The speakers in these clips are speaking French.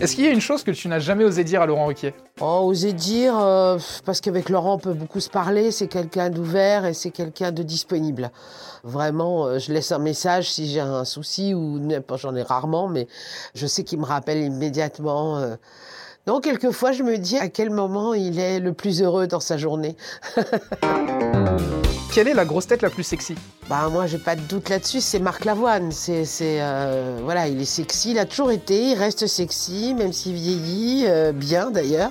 Est-ce qu'il y a une chose que tu n'as jamais osé dire à Laurent Ruquier? Oh, oser dire, euh, parce qu'avec Laurent, on peut beaucoup se parler. C'est quelqu'un d'ouvert et c'est quelqu'un de disponible. Vraiment, euh, je laisse un message si j'ai un souci ou j'en ai rarement, mais je sais qu'il me rappelle immédiatement. euh. Non, quelquefois, je me dis à quel moment il est le plus heureux dans sa journée. Quelle est la grosse tête la plus sexy? Bah moi j'ai pas de doute là-dessus, c'est Marc Lavoine. Euh, voilà, il est sexy, il a toujours été, il reste sexy, même s'il vieillit euh, bien d'ailleurs.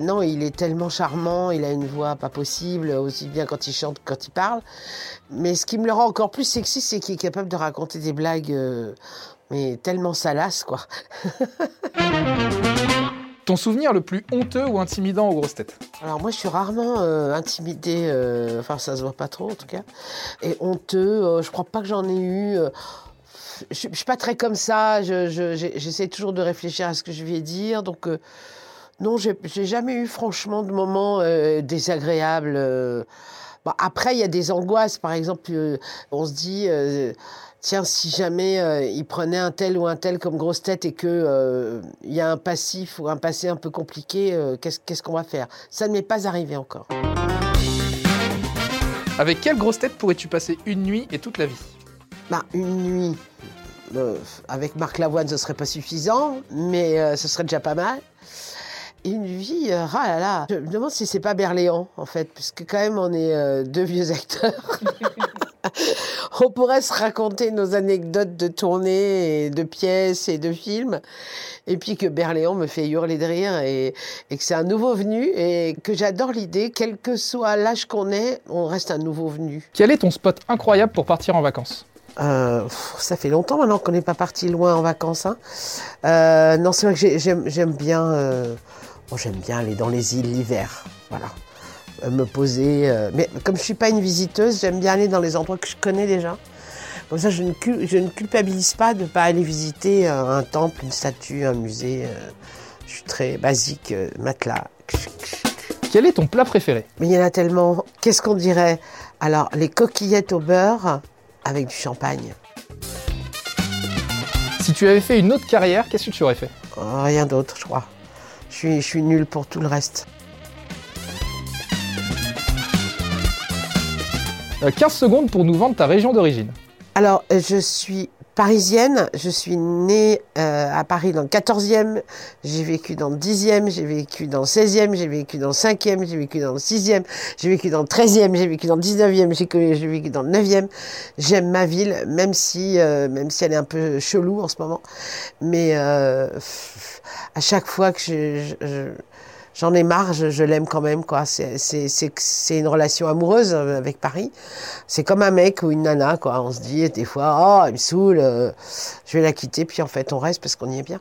Non, il est tellement charmant, il a une voix pas possible, aussi bien quand il chante que quand il parle. Mais ce qui me le rend encore plus sexy, c'est qu'il est capable de raconter des blagues, euh, mais tellement salaces quoi. Ton souvenir le plus honteux ou intimidant aux grosses têtes Alors moi je suis rarement euh, intimidée, euh, enfin ça se voit pas trop en tout cas, et honteux, euh, je crois pas que j'en ai eu. je, je suis pas très comme ça, j'essaie toujours de réfléchir à ce que je vais dire, donc non, j'ai jamais eu franchement de moments désagréables. Bon, après il y a des angoisses, par exemple, euh, on se dit. euh, Tiens, si jamais euh, il prenait un tel ou un tel comme grosse tête et que euh, il y a un passif ou un passé un peu compliqué, qu'est-ce qu'est-ce qu'on va faire? Ça ne m'est pas arrivé encore. Avec quelle grosse tête pourrais-tu passer une nuit et toute la vie? Bah, une nuit avec Marc Lavoine, ce serait pas suffisant, mais ce serait déjà pas mal. Une vie, euh, ah là là, je me demande si c'est pas Berléand en fait, puisque quand même on est euh, deux vieux acteurs. on pourrait se raconter nos anecdotes de tournée, et de pièces et de films, et puis que Berléand me fait hurler de rire et, et que c'est un nouveau venu et que j'adore l'idée, quel que soit l'âge qu'on ait, on reste un nouveau venu. Quel est ton spot incroyable pour partir en vacances? Euh, ça fait longtemps maintenant qu'on n'est pas parti loin en vacances. hein. Euh, non, c'est vrai que j'ai- j'aime j'aime bien, euh, j'aime bien aller dans les îles l'hiver. Voilà. Euh, me poser. euh, mais comme je suis pas une visiteuse, j'aime bien aller dans les endroits que je connais déjà. Comme ça, je ne, je ne culpabilise pas de ne pas aller visiter euh, un temple, une statue, un musée. euh, je suis très basique, matelas. Quel est ton plat préféré? Mais il y en a tellement. Qu'est-ce qu'on dirait? Alors, les coquillettes au beurre avec du champagne. Si tu avais fait une autre carrière, qu'est-ce que tu aurais fait? Oh, Rien d'autre, je crois. Je suis, je suis nulle pour tout le reste. Euh, 15 secondes pour nous vendre ta région d'origine. Alors, euh, je suis parisienne. Je suis née euh, à Paris dans le 14e. J'ai vécu dans le 10e. J'ai vécu dans le 16e. J'ai vécu dans le 5e. J'ai vécu dans le 6e. J'ai vécu dans le 13e. J'ai vécu dans le 19e. J'ai vécu dans le 9e. J'aime ma ville, même si, euh, même si elle est un peu chelou en ce moment. Mais euh, à chaque fois que je- je- je J'en ai marre, je, l'aime quand même, quoi. C'est une relation amoureuse euh, avec Paris. C'est comme un mec ou une nana, quoi. On se dit des fois, oh, elle me saoule, euh, je vais la quitter, puis en fait, on reste parce qu'on y est bien.